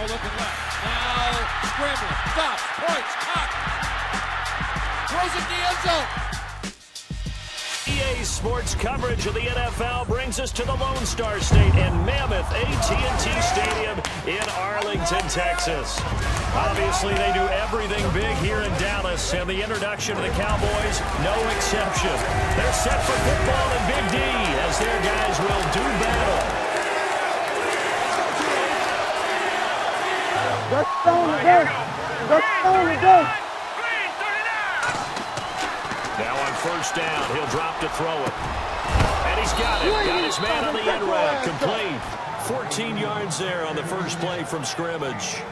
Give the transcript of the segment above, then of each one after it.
Romo looking left. Now scrambling. Stops. Points. Cock. Throws it to the end zone. EA Sports coverage of the NFL brings us to the Lone Star State and Mammoth AT&T Stadium in Arlington, Texas. Obviously, they do everything big here in Dallas, and the introduction of the Cowboys, no exception. They're set for football in Big D Let's go, let's go, let's go. Now on first down, he'll drop to throw it. And he's got it. Got his man on the end route. Complete. 14 yards there on the first play from scrimmage.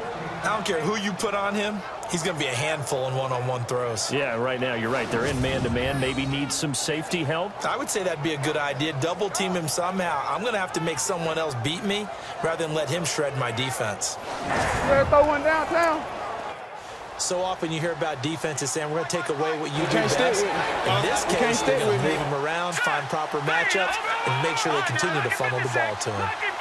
I don't care who you put on him. He's going to be a handful in one-on-one throws. Yeah, right now, you're right. They're in man-to-man. -man. Maybe need some safety help. I would say that'd be a good idea. Double team him somehow. I'm going to have to make someone else beat me rather than let him shred my defense. We're throw one downtown. So often you hear about defenses saying we're going to take away what you, you do best. In this you case, they're going to move him around, find proper matchups, and make sure they continue to funnel the ball to him.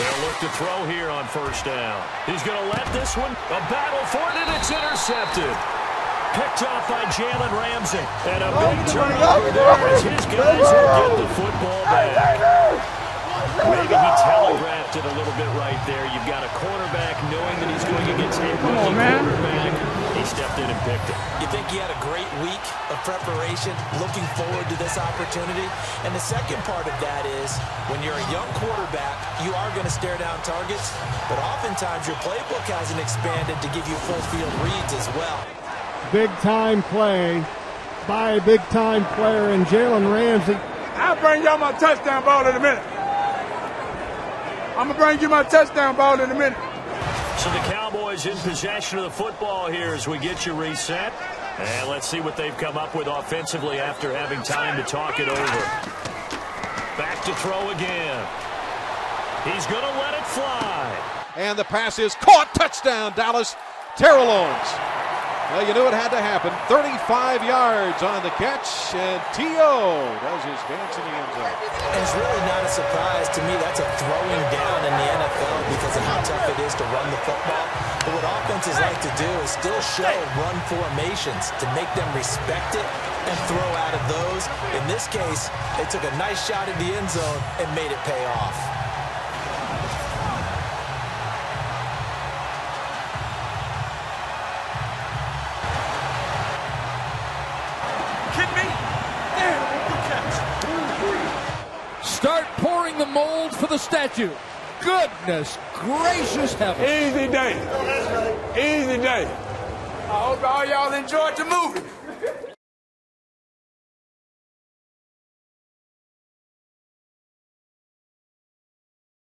They'll look to throw here on first down. He's going to let this one, a battle for it, and it's intercepted. Picked off by Jalen Ramsey. And a big turnover there as his guys will get the football back. Maybe he telegraphed it a little bit right there. You've got a cornerback knowing that he's going against a rookie quarterback. He stepped in and picked it. You think he had a great week of preparation, looking forward to this opportunity? And the second part of that is, when you're a young quarterback, you are going to stare down targets, but oftentimes your playbook hasn't expanded to give you full field reads as well. Big-time play by a big-time player in Jalen Ramsey. I'll bring y'all my touchdown ball in a minute. I'm going to bring you my touchdown ball in a minute. So the Cowboys in possession of the football here as we get you reset. And let's see what they've come up with offensively after having time to talk it over. Back to throw again. He's going to let it fly. And the pass is caught. Touchdown, Dallas. Terrell Owens. Well, you knew it had to happen. 35 yards on the catch, and T.O. does his dance in the end zone. It's really not a surprise to me. That's a throwing down in the NFL because of how tough it is to run the football. But what offenses like to do is still show run formations to make them respect it and throw out of those. In this case, they took a nice shot at the end zone and made it pay off. Start pouring the molds for the statue. Goodness gracious heaven. Easy day. Easy day. I hope all y'all enjoyed the movie.